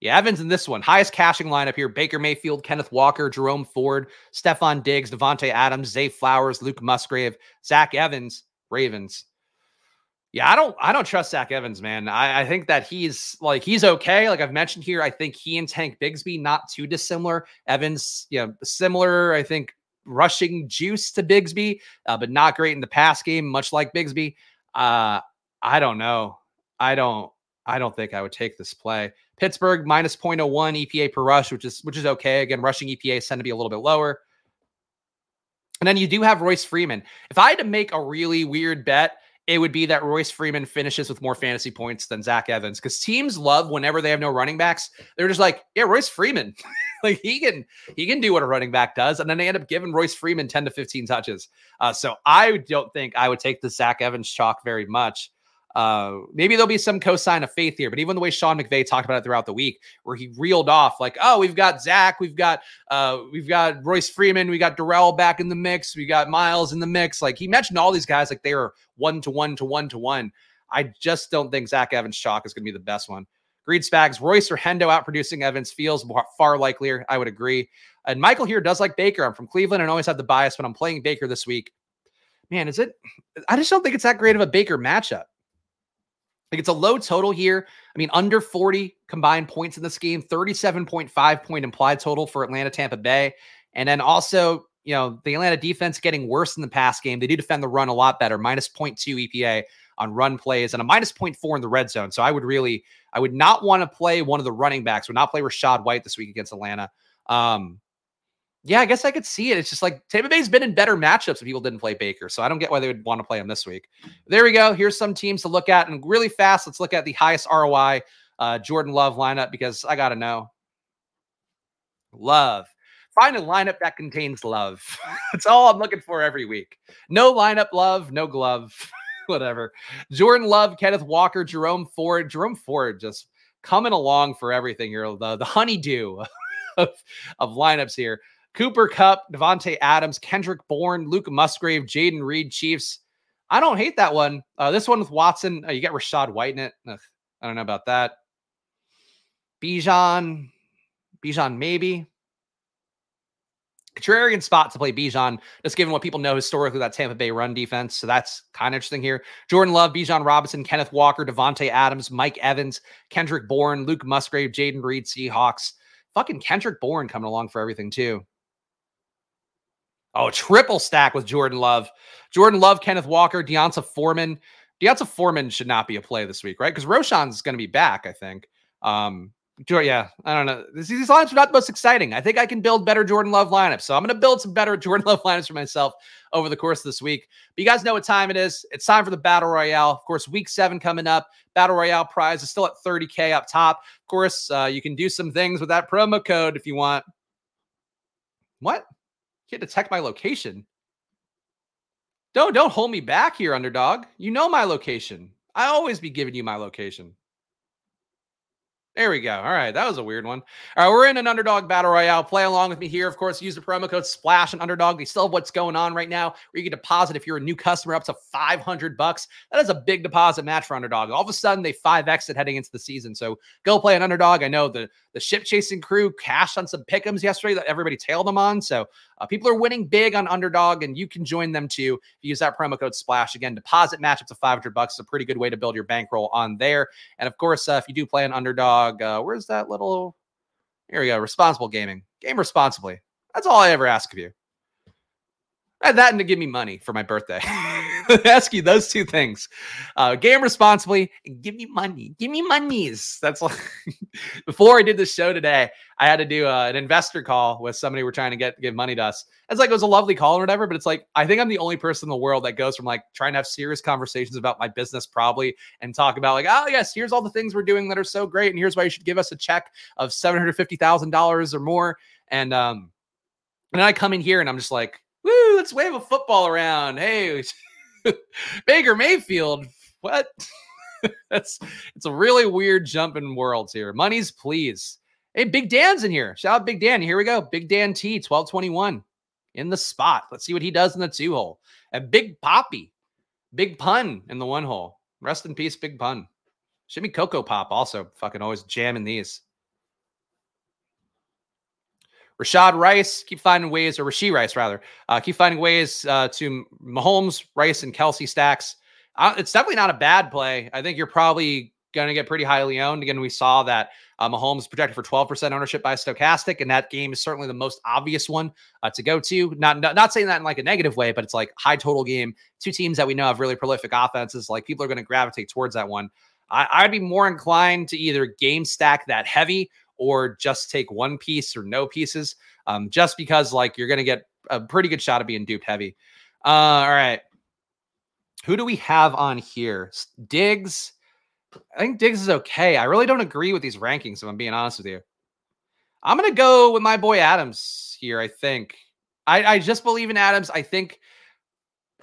Yeah, Evans in this one. Highest cashing lineup here. Baker Mayfield, Kenneth Walker, Jerome Ford, Stefon Diggs, Davante Adams, Zay Flowers, Luke Musgrave, Zach Evans, Ravens. Yeah, I don't I don't trust Zach Evans, man. I, I think that he's like he's okay. Like I've mentioned here, I think he and Tank Bigsby not too dissimilar. Evans, you know, similar, I think, rushing juice to Bigsby, uh, but not great in the pass game, much like Bigsby. Uh, I don't know. I don't I don't think I would take this play. Pittsburgh minus 0.01 EPA per rush, which is which is okay. Again, rushing EPA tend to be a little bit lower. And then you do have Royce Freeman. If I had to make a really weird bet, it would be that Royce Freeman finishes with more fantasy points than Zach Evans because teams love whenever they have no running backs. They're just like, yeah, Royce Freeman, (laughs) like he can he can do what a running back does, and then they end up giving Royce Freeman ten to fifteen touches. Uh, so I don't think I would take the Zach Evans chalk very much. Uh, maybe there'll be some cosign of faith here, but even the way Sean McVay talked about it throughout the week, where he reeled off like, "Oh, we've got Zach, we've got uh, we've got Royce Freeman, we got Darrell back in the mix, we got Miles in the mix." Like he mentioned all these guys like they were one to one to one to one. I just don't think Zach Evans chalk is going to be the best one. Greed Spags, Royce or Hendo outproducing Evans feels far likelier. I would agree. And Michael here does like Baker. I'm from Cleveland and always have the bias when I'm playing Baker this week. Man, is it? I just don't think it's that great of a Baker matchup. Like it's a low total here. I mean, under 40 combined points in this game, 37.5 point implied total for Atlanta Tampa Bay. And then also, you know, the Atlanta defense getting worse in the pass game. They do defend the run a lot better, minus 0.2 EPA on run plays and a minus 0.4 in the red zone. So I would really, I would not want to play one of the running backs, would not play Rachaad White this week against Atlanta. Um, yeah, I guess I could see it. It's just like Tampa Bay's been in better matchups if people didn't play Baker. So I don't get why they would want to play him this week. There we go. Here's some teams to look at. And really fast, let's look at the highest ROI uh, Jordan Love lineup because I got to know. Love. Find a lineup that contains love. (laughs) That's all I'm looking for every week. No lineup love, no glove, (laughs) whatever. Jordan Love, Kenneth Walker, Jerome Ford. Jerome Ford just coming along for everything here. The, the honeydew (laughs) of, of lineups here. Cooper Kupp, Davante Adams, Kendrick Bourne, Luke Musgrave, Jayden Reed, Chiefs. I don't hate that one. Uh, this one with Watson, uh, you get Rachaad White in it. Ugh, I don't know about that. Bijan, Bijan maybe. Contrarian spot to play Bijan, just given what people know historically that Tampa Bay run defense. So that's kind of interesting here. Jordan Love, Bijan Robinson, Kenneth Walker, Davante Adams, Mike Evans, Kendrick Bourne, Luke Musgrave, Jayden Reed, Seahawks. Fucking Kendrick Bourne coming along for everything too. Oh, triple stack with Jordan Love. Jordan Love, Kenneth Walker, D'Onta Foreman. D'Onta Foreman should not be a play this week, right? Because Roschon's going to be back, I think. Um, yeah, I don't know. These lines are not the most exciting. I think I can build better Jordan Love lineups. So I'm going to build some better (laughs) Jordan Love lineups for myself over the course of this week. But you guys know what time it is. It's time for the Battle Royale. Of course, week seven coming up. Battle Royale prize is still at 30K up top. Of course, uh, you can do some things with that promo code if you want. What? Can't detect my location. Don't don't hold me back here, underdog. You know my location. I always be giving you my location. There we go. All right. That was a weird one. All right. We're in an underdog battle royale. Play along with me here. Of course, use the promo code SPLASH and underdog. They still have what's going on right now where you can deposit if you're a new customer up to 500 bucks. That is a big deposit match for underdog. All of a sudden, they 5X it heading into the season. So go play an underdog. I know the, the ship chasing crew cashed on some pickums yesterday that everybody tailed them on. So uh, people are winning big on underdog, and you can join them too. If you use that promo code SPLASH again, deposit match up to 500 bucks is a pretty good way to build your bankroll on there. And of course, uh, if you do play an underdog, uh, where's that little? Here we go. Responsible gaming. Game responsibly. That's all I ever ask of you. And that and to give me money for my birthday. (laughs) (laughs) ask you those two things. Uh, game responsibly give me money. Give me monies. That's like (laughs) before I did this show today, I had to do uh, an investor call with somebody we're trying to get give money to us. It's like it was a lovely call or whatever, but it's like I think I'm the only person in the world that goes from like trying to have serious conversations about my business Probly and talk about like, oh yes, here's all the things we're doing that are so great, and here's why you should give us a check of seven hundred fifty thousand dollars or more. And um, and then I come in here and I'm just like, woo, let's wave a football around. Hey, (laughs) Baker Mayfield. What? (laughs) That's it's a really weird jump in worlds here. Money's please. Hey, Big Dan's in here. Shout out Big Dan. Here we go. Big Dan T, 1221 in the spot. Let's see what he does in the two hole. And Big Poppy, Big Pun in the one hole. Rest in peace, Big Pun. Shimmy Cocoa Pop also fucking always jamming these. Rashad Rice, keep finding ways, or Rashee Rice rather, uh, keep finding ways uh, to Mahomes, Rice, and Kelce stacks. Uh, it's definitely not a bad play. I think you're probably going to get pretty highly owned. Again, we saw that uh, Mahomes projected for 12% ownership by Stochastic, and that game is certainly the most obvious one uh, to go to. Not, not, not saying that in like a negative way, but it's like high total game. Two teams that we know have really prolific offenses. Like people are going to gravitate towards that one. I, I'd be more inclined to either game stack that heavy or just take one piece or no pieces, um, just because like you're going to get a pretty good shot of being duped heavy. Uh, all right. Who do we have on here? Diggs. I think Diggs is okay. I really don't agree with these rankings, if I'm being honest with you. I'm going to go with my boy Adams here, I think. I, I just believe in Adams. I think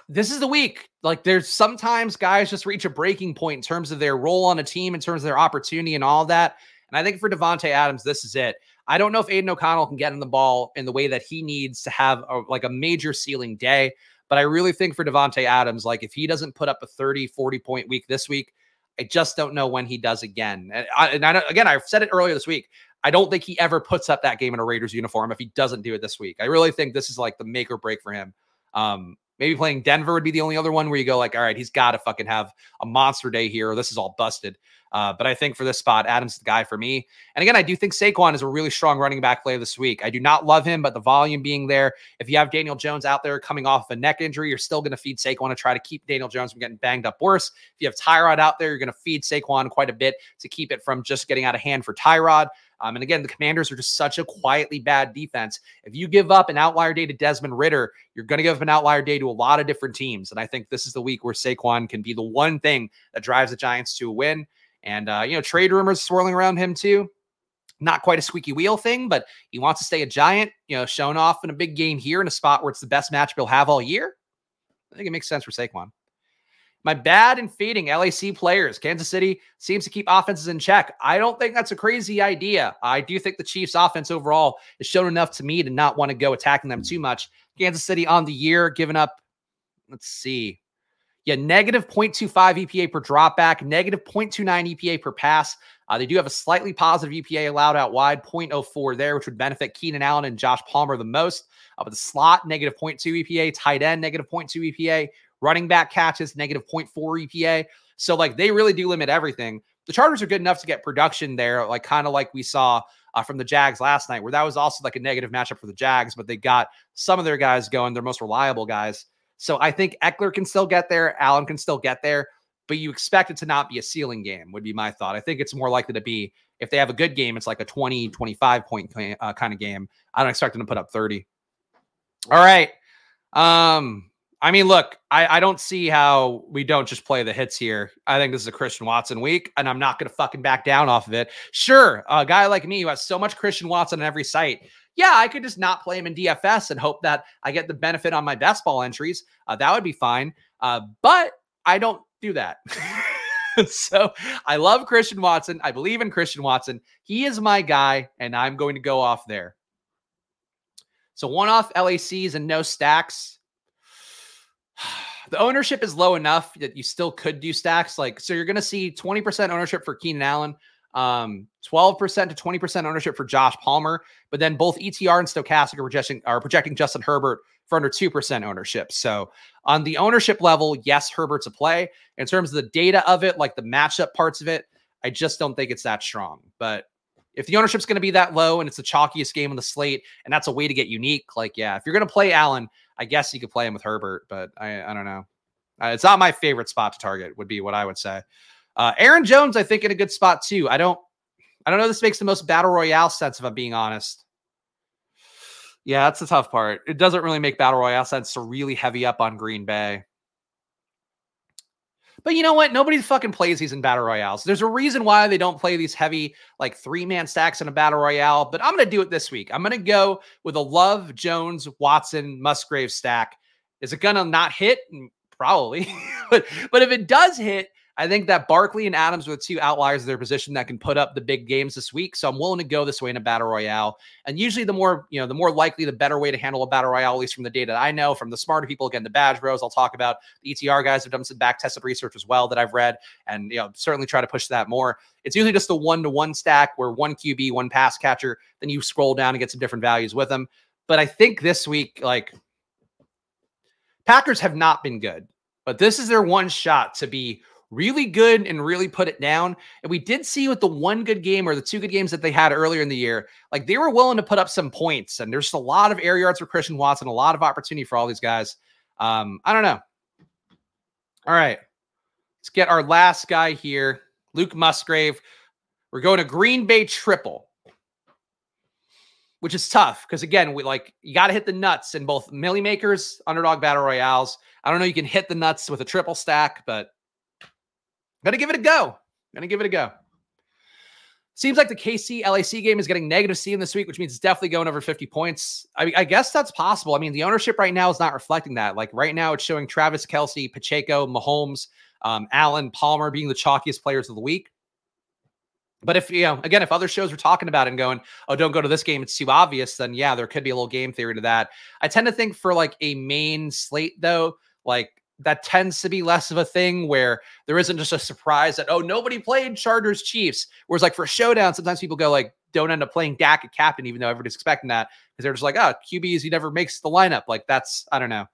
this is the week. Like there's sometimes guys just reach a breaking point in terms of their role on a team, in terms of their opportunity and all that. And I think for Davante Adams, this is it. I don't know if Aidan O'Connell can get in the ball in the way that he needs to have a, like a major ceiling day. But I really think for Davante Adams, like if he doesn't put up a 30, 40 point week this week, I just don't know when he does again. And, I, and I, again, I've said it earlier this week. I don't think he ever puts up that game in a Raiders uniform if he doesn't do it this week. I really think this is like the make or break for him. Um, maybe playing Denver would be the only other one where you go like, all right, he's got to fucking have a monster day here, or this is all busted. Uh, but I think for this spot, Adams is the guy for me. And again, I do think Saquon is a really strong running back play this week. I do not love him, but the volume being there, if you have Daniel Jones out there coming off a neck injury, you're still going to feed Saquon to try to keep Daniel Jones from getting banged up worse. If you have Tyrod out there, you're going to feed Saquon quite a bit to keep it from just getting out of hand for Tyrod. Um, and again, the Commanders are just such a quietly bad defense. If you give up an outlier day to Desmond Ridder, you're going to give up an outlier day to a lot of different teams. And I think this is the week where Saquon can be the one thing that drives the Giants to a win. And, uh, you know, trade rumors swirling around him too. Not quite a squeaky wheel thing, but he wants to stay a giant, you know, shown off in a big game here in a spot where it's the best match he'll have all year. I think it makes sense for Saquon. My bad and fading LAC players. Kansas City seems to keep offenses in check. I don't think that's a crazy idea. I do think the Chiefs' offense overall is shown enough to me to not want to go attacking them too much. Kansas City on the year, giving up, let's see, yeah, negative 0.25 EPA per dropback, negative 0.29 EPA per pass. Uh, they do have a slightly positive EPA allowed out wide, 0.04 there, which would benefit Keenan Allen and Josh Palmer the most. Uh, but the slot, negative 0.2 EPA, tight end, negative 0.2 EPA, running back catches, negative 0.4 EPA. So, like, they really do limit everything. The Chargers are good enough to get production there, like, kind of like we saw uh, from the Jags last night, where that was also like a negative matchup for the Jags, but they got some of their guys going, their most reliable guys. So I think Ekeler can still get there, Allen can still get there, but you expect it to not be a ceiling game, would be my thought. I think it's more likely to be if they have a good game, it's like a 20, 25 point uh, kind of game. I don't expect them to put up 30. All right. Um, I mean, look, I, I don't see how we don't just play the hits here. I think this is a Christian Watson week, and I'm not going to fucking back down off of it. Sure, a guy like me who has so much Christian Watson on every site, yeah, I could just not play him in DFS and hope that I get the benefit on my best ball entries. Uh, that would be fine. Uh, but I don't do that. (laughs) so I love Christian Watson. I believe in Christian Watson. He is my guy, and I'm going to go off there. So one off LACs and no stacks. (sighs) The ownership is low enough that you still could do stacks. Like, so you're going to see 20% ownership for Keenan Allen, um, 12% to 20% ownership for Josh Palmer, but then both ETR and Stochastic are projecting, are projecting Justin Herbert for under 2% ownership. So on the ownership level, yes, Herbert's a play. In terms of the data of it, like the matchup parts of it, I just don't think it's that strong. But if the ownership's going to be that low and it's the chalkiest game on the slate, and that's a way to get unique, like, yeah, if you're going to play Allen, I guess you could play him with Herbert, but I, I don't know. Uh, it's not my favorite spot to target, would be what I would say. Uh, Aaron Jones, I think, in a good spot too. I don't, I don't know. This makes the most battle royale sense if I'm being honest. Yeah, that's the tough part. It doesn't really make battle royale sense to really heavy up on Green Bay. But you know what? Nobody fucking plays these in battle royales. There's a reason why they don't play these heavy, like three man stacks in a battle royale. But I'm going to do it this week. I'm going to go with a Love, Jones, Watson, Musgrave stack. Is it going to not hit? Mm, probably. (laughs) but, but if it does hit, I think that Barkley and Adams were two outliers of their position that can put up the big games this week. So I'm willing to go this way in a battle royale. And usually the more, you know, the more likely, the better way to handle a battle royale, at least from the data I know, from the smarter people, again, the badge bros, I'll talk about the ETR guys have done some back tested research as well that I've read and, you know, certainly try to push that more. It's usually just a one to one stack where one QB, one pass catcher, then you scroll down and get some different values with them. But I think this week, like, Packers have not been good, but this is their one shot to be really good and really put it down. And we did see with the one good game or the two good games that they had earlier in the year, like they were willing to put up some points. And there's a lot of air yards for Christian Watson, a lot of opportunity for all these guys. Um, I don't know. All right. Let's get our last guy here, Luke Musgrave. We're going to Green Bay triple, which is tough because again, we like you got to hit the nuts in both Milly Makers, underdog battle royales. I don't know you can hit the nuts with a triple stack, but Gonna give it a go. Gonna give it a go. Seems like the KC LAC game is getting negative C in this week, which means it's definitely going over 50 points. I, I, guess that's possible. I mean, the ownership right now is not reflecting that. Like right now, it's showing Travis Kelce, Pacheco, Mahomes, um, Allen, Palmer being the chalkiest players of the week. But if, you know, again, if other shows were talking about it and going, oh, don't go to this game, it's too obvious, then yeah, there could be a little game theory to that. I tend to think for like a main slate, though, like that tends to be less of a thing where there isn't just a surprise that oh nobody played Chargers Chiefs. Whereas like for showdown, sometimes people go like don't end up playing Dak at captain, even though everybody's expecting that because they're just like oh QBs he never makes the lineup. Like that's I don't know.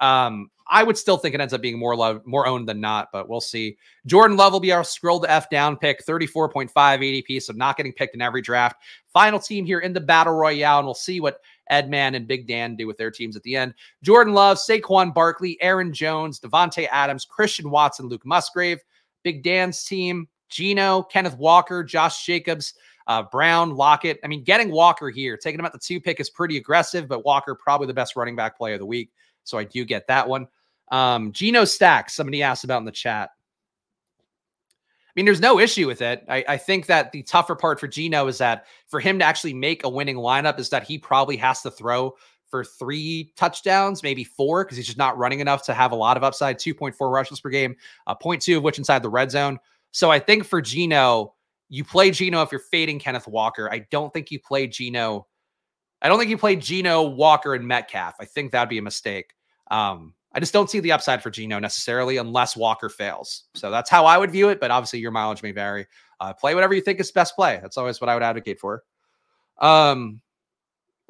Um, I would still think it ends up being more love, more owned than not, but we'll see. Jordan Love will be our scroll to F down pick, 34.5 ADP, so not getting picked in every draft. Final team here in the battle royale, and we'll see what Edman and Big Dan do with their teams at the end. Jordan Love, Saquon Barkley, Aaron Jones, Davante Adams, Christian Watson, Luke Musgrave. Big Dan's team, Geno, Kenneth Walker, Josh Jacobs, uh, Brown, Lockett. I mean, getting Walker here, taking him at the two pick is pretty aggressive, but Walker probably the best running back play of the week. So I do get that one. Um, Geno Stacks, somebody asked about in the chat mean, there's no issue with it. I, I, think that the tougher part for Geno is that for him to actually make a winning lineup is that he probably has to throw for three touchdowns, maybe four, because he's just not running enough to have a lot of upside. 2.4 rushes per game, uh, 0.2 of which inside the red zone. So I think for Geno, you play Geno if you're fading Kenneth Walker. I don't think you play Geno. I don't think you play Geno, Walker, and Metcalf. I think that'd be a mistake. Um, I just don't see the upside for Geno necessarily unless Walker fails. So that's how I would view it. But obviously, your mileage may vary. Uh, play whatever you think is best play. That's always what I would advocate for. Um,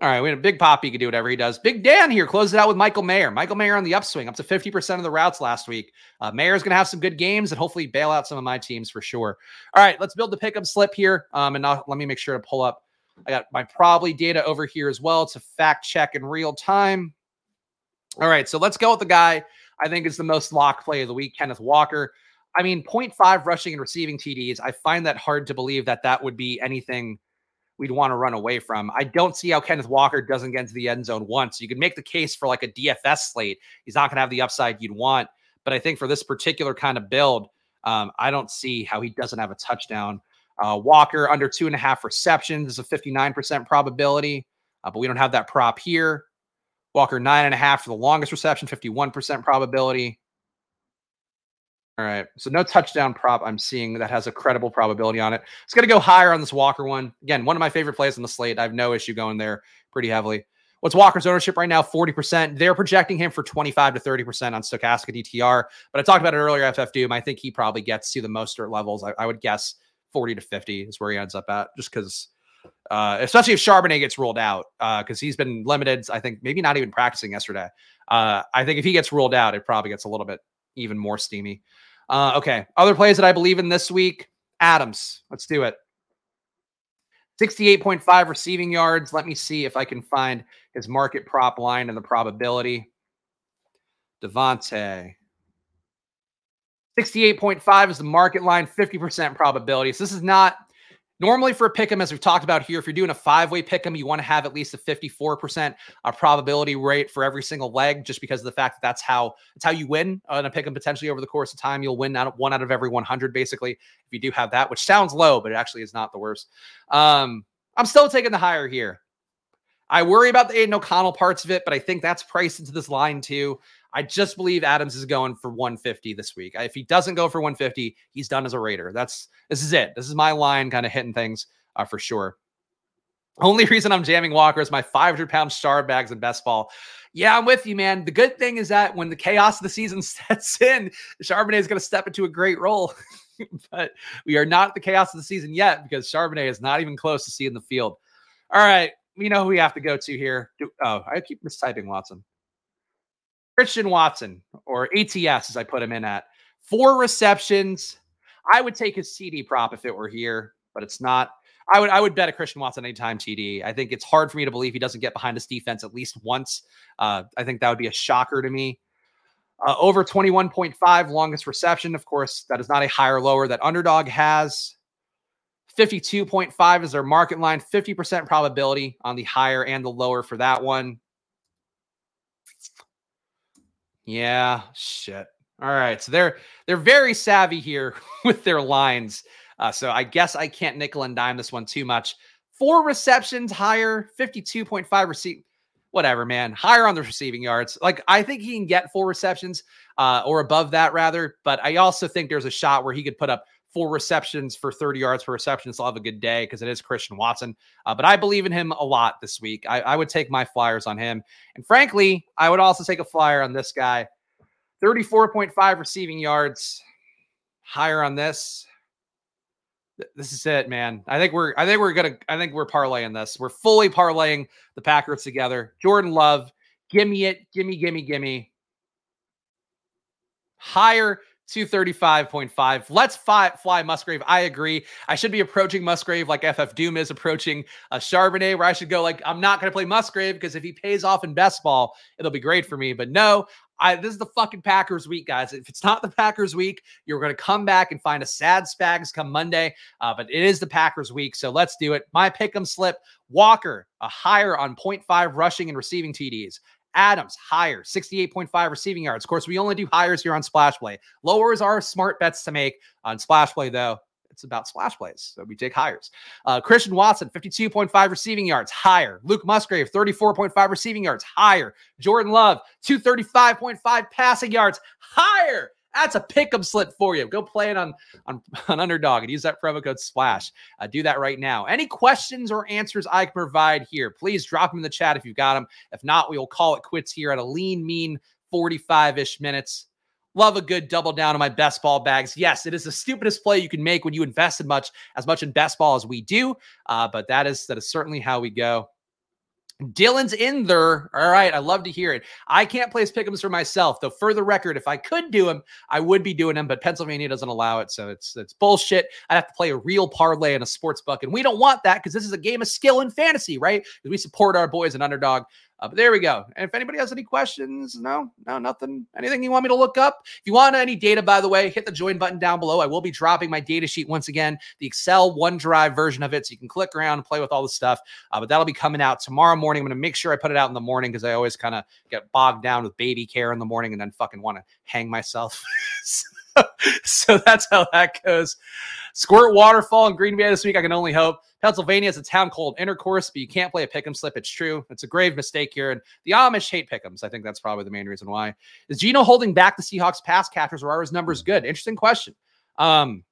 all right, we had a big pop. He could do whatever he does. Big Dan here closes it out with Michael Mayer. Michael Mayer on the upswing, up to 50% of the routes last week. Uh, Mayer's going to have some good games and hopefully bail out some of my teams for sure. All right, let's build the pickup slip here. Um, and now let me make sure to pull up. I got my Probly data over here as well to fact check in real time. All right, so let's go with the guy I think is the most lock play of the week, Kenneth Walker. I mean, 0.5 rushing and receiving TDs. I find that hard to believe that that would be anything we'd want to run away from. I don't see how Kenneth Walker doesn't get into the end zone once. You could make the case for like a DFS slate. He's not going to have the upside you'd want. But I think for this particular kind of build, um, I don't see how he doesn't have a touchdown. Uh, Walker under two and a half receptions is a 59% probability, uh, but we don't have that prop here. Walker, nine and a half for the longest reception, 51% probability. All right. So no touchdown prop I'm seeing that has a credible probability on it. It's going to go higher on this Walker one. Again, one of my favorite plays on the slate. I have no issue going there pretty heavily. What's Walker's ownership right now? 40%. They're projecting him for 25 to 30% on Stochastic DTR. But I talked about it earlier, FF Doom. I think he probably gets to the Mostert levels. I, I would guess 40 to 50 is where he ends up at, just because uh, especially if Charbonnet gets ruled out because uh, he's been limited. I think maybe not even practicing yesterday. Uh, I think if he gets ruled out, it probably gets a little bit even more steamy. Uh, okay, other plays that I believe in this week: Adams. Let's do it. 68.5 receiving yards. Let me see if I can find his market prop line and the probability. Davante. 68.5 is the market line, 50% probability. So this is not Normally, for a pick 'em, as we've talked about here, if you're doing a five way pick 'em, you want to have at least a 54% uh, probability rate for every single leg, just because of the fact that that's how that's how you win on a pick 'em. Potentially over the course of time, you'll win out one out of every 100, basically. If you do have that, which sounds low, but it actually is not the worst. Um, I'm still taking the higher here. I worry about the Aidan O'Connell parts of it, but I think that's priced into this line too. I just believe Adams is going for 150 this week. If he doesn't go for 150, he's done as a Raider. That's this is it. This is my line, kind of hitting things uh, for sure. Only reason I'm jamming Walker is my 500 pound star bags in best ball. Yeah, I'm with you, man. The good thing is that when the chaos of the season (laughs) sets in, Charbonnet is going to step into a great role. (laughs) but we are not the chaos of the season yet because Charbonnet is not even close to seeing the field. All right, we know who we have to go to here. Oh, I keep mistyping Watson. Christian Watson, or ATS as I put him in at. Four receptions. I would take his TD prop if it were here, but it's not. I would I would bet a Christian Watson anytime TD. I think it's hard for me to believe he doesn't get behind this defense at least once. Uh, I think that would be a shocker to me. Uh, over 21.5 longest reception. Of course, that is not a higher lower that underdog has. 52.5 is their market line, 50% probability on the higher and the lower for that one. Yeah, shit. All right, so they're they're very savvy here (laughs) with their lines. Uh, so I guess I can't nickel and dime this one too much. Four receptions higher, 52.5 receive. Whatever, man. Higher on the receiving yards. Like I think he can get four receptions uh, or above that rather. But I also think there's a shot where he could put up four receptions for 30 yards per reception. So I'll have a good day because it is Christian Watson. Uh, but I believe in him a lot this week. I, I would take my flyers on him. And frankly, I would also take a flyer on this guy. 34.5 receiving yards. Higher on this. This is it, man. I think we're I think we're gonna I think we're parlaying this. We're fully parlaying the Packers together. Jordan Love, give me it, gimme, gimme, gimme. Higher 235.5. Let's fly, fly Musgrave. I agree. I should be approaching Musgrave like FF Doom is approaching a uh, Charbonnet, where I should go like, I'm not going to play Musgrave because if he pays off in best ball, it'll be great for me. But no, I, this is the fucking Packers week, guys. If it's not the Packers week, you're going to come back and find a sad Spags come Monday. Uh, but it is the Packers week, so let's do it. My pick 'em slip. Walker, a higher on 0.5 rushing and receiving TDs. Adams, higher, 68.5 receiving yards. Of course, we only do hires here on Splash Play. Lowers are smart bets to make on Splash Play, though. It's about splash plays. So we take hires. Uh, Christian Watson, 52.5 receiving yards, higher. Luke Musgrave, 34.5 receiving yards, higher. Jordan Love, 235.5 passing yards, higher. That's a pick 'em slip for you. Go play it on, on, (laughs) on underdog and use that promo code splash. Uh, do that right now. Any questions or answers I can provide here, please drop them in the chat if you've got them. If not, we will call it quits here at a lean, mean 45 ish minutes. Love a good double down on my best ball bags. Yes, it is the stupidest play you can make when you invest in much as much in best ball as we do. Uh, but that is that is certainly how we go. Dylan's in there. All right. I love to hear it. I can't place pickums for myself, though. For the record, if I could do them, I would be doing them, but Pennsylvania doesn't allow it. So it's it's bullshit. I have to play a real parlay in a sports book. And we don't want that because this is a game of skill and fantasy, right? We support our boys and underdog. Uh, but there we go. And if anybody has any questions, no, no, nothing, anything you want me to look up. If you want any data, by the way, hit the join button down below. I will be dropping my data sheet once again, the Excel OneDrive version of it. So you can click around and play with all the stuff. Uh, but that'll be coming out tomorrow morning. I'm going to make sure I put it out in the morning because I always kind of get bogged down with baby care in the morning and then fucking want to hang myself. (laughs) so that's how that goes. Squirt waterfall in Green Bay this week. I can only hope. Pennsylvania is a town called Intercourse, but you can't play a pick'em slip. It's true. It's a grave mistake here. And the Amish hate pick'ems. I think that's probably the main reason why. Is Geno holding back the Seahawks pass catchers or are his numbers good? Interesting question. Um,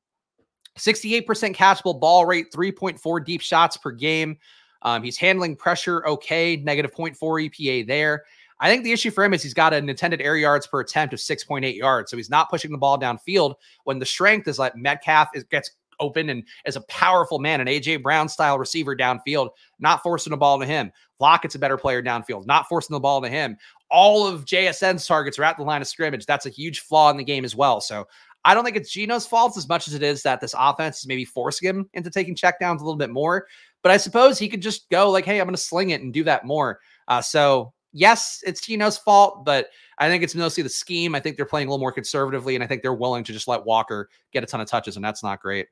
68% catchable ball rate, 3.4 deep shots per game. Um, he's handling pressure okay, negative 0.4 EPA there. I think the issue for him is he's got an intended air yards per attempt of 6.8 yards. So he's not pushing the ball downfield when the strength is like Metcalf is, gets open and as a powerful man, an AJ Brown style receiver downfield, not forcing the ball to him. Lockett's a better player downfield, not forcing the ball to him. All of JSN's targets are at the line of scrimmage. That's a huge flaw in the game as well. So I don't think it's Geno's fault as much as it is that this offense is maybe forcing him into taking checkdowns a little bit more. But I suppose he could just go like, hey, I'm going to sling it and do that more. Uh, so yes, it's Geno's fault, but I think it's mostly the scheme. I think they're playing a little more conservatively, and I think they're willing to just let Walker get a ton of touches, and that's not great.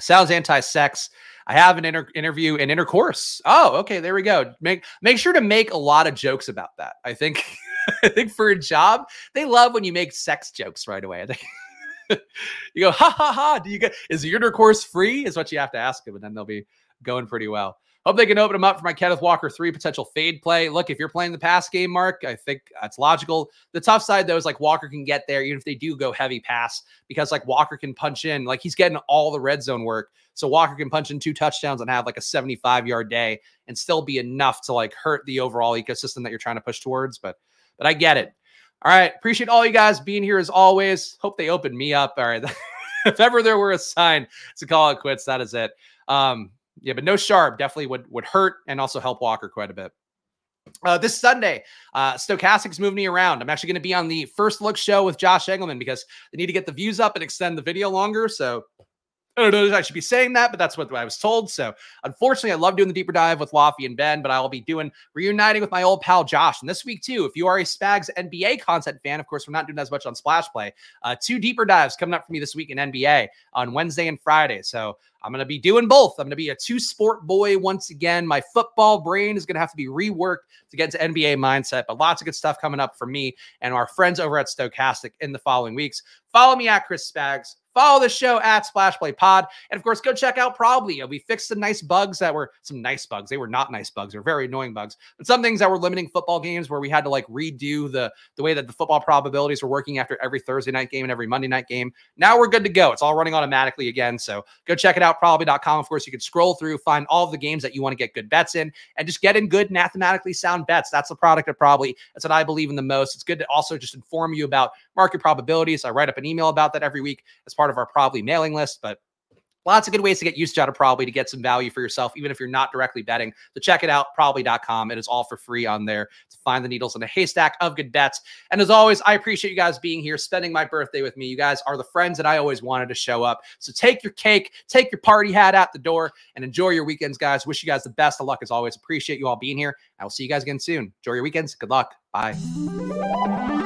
Sounds anti-sex. I have an inter- interview and intercourse. Oh, okay, there we go. Make make sure to make a lot of jokes about that. I think (laughs) I think for a job, they love when you make sex jokes right away. I (laughs) think you go, ha ha ha. Do you get is your intercourse free? Is what you have to ask them, and then they'll be going pretty well. Hope they can open them up for my Kenneth Walker three potential fade play. Look, if you're playing the pass game, Mark, I think that's logical. The tough side, though, is like Walker can get there even if they do go heavy pass because like Walker can punch in, like he's getting all the red zone work. So Walker can punch in two touchdowns and have like a 75 yard day and still be enough to like hurt the overall ecosystem that you're trying to push towards. But, but I get it. All right. Appreciate all you guys being here as always. Hope they open me up. All right. (laughs) if ever there were a sign to call it quits, that is it. Um, yeah, but no Sharp definitely would would hurt and also help Walker quite a bit. Uh, this Sunday, uh, Stochastic's moving me around. I'm actually going to be on the first look show with Josh Engelman because they need to get the views up and extend the video longer. So I don't know if I should be saying that, but that's what I was told. So unfortunately, I love doing the deeper dive with Lofty and Ben, but I will be doing reuniting with my old pal Josh. And this week, too, if you are a Spags NBA content fan, of course, we're not doing as much on Splash Play. Uh, two deeper dives coming up for me this week in NBA on Wednesday and Friday. So I'm going to be doing both. I'm going to be a two sport boy once again. My football brain is going to have to be reworked to get into NBA mindset, but lots of good stuff coming up for me and our friends over at Stochastic in the following weeks. Follow me at Chris Spags. Follow the show at Splash Play Pod. And of course, go check out Probly. Uh, we fixed some nice bugs that were some nice bugs. They were not nice bugs. They're very annoying bugs, but some things that were limiting football games where we had to like redo the, the way that the football probabilities were working after every Thursday night game and every Monday night game. Now we're good to go. It's all running automatically again. So go check it out, probly.com. Of course, you can scroll through, find all the games that you want to get good bets in, and just get in good mathematically sound bets. That's the product of Probly. That's what I believe in the most. It's good to also just inform you about market probabilities. I write up an email about that every week as part of our Probly mailing list, but Lots of good ways to get used to to probably to get some value for yourself, even if you're not directly betting. So check it out, probly.com. It is all for free on there to find the needles in the haystack of good bets. And as always, I appreciate you guys being here, spending my birthday with me. You guys are the friends that I always wanted to show up. So take your cake, take your party hat out the door, and enjoy your weekends, guys. Wish you guys the best of luck as always. Appreciate you all being here. I will see you guys again soon. Enjoy your weekends. Good luck. Bye.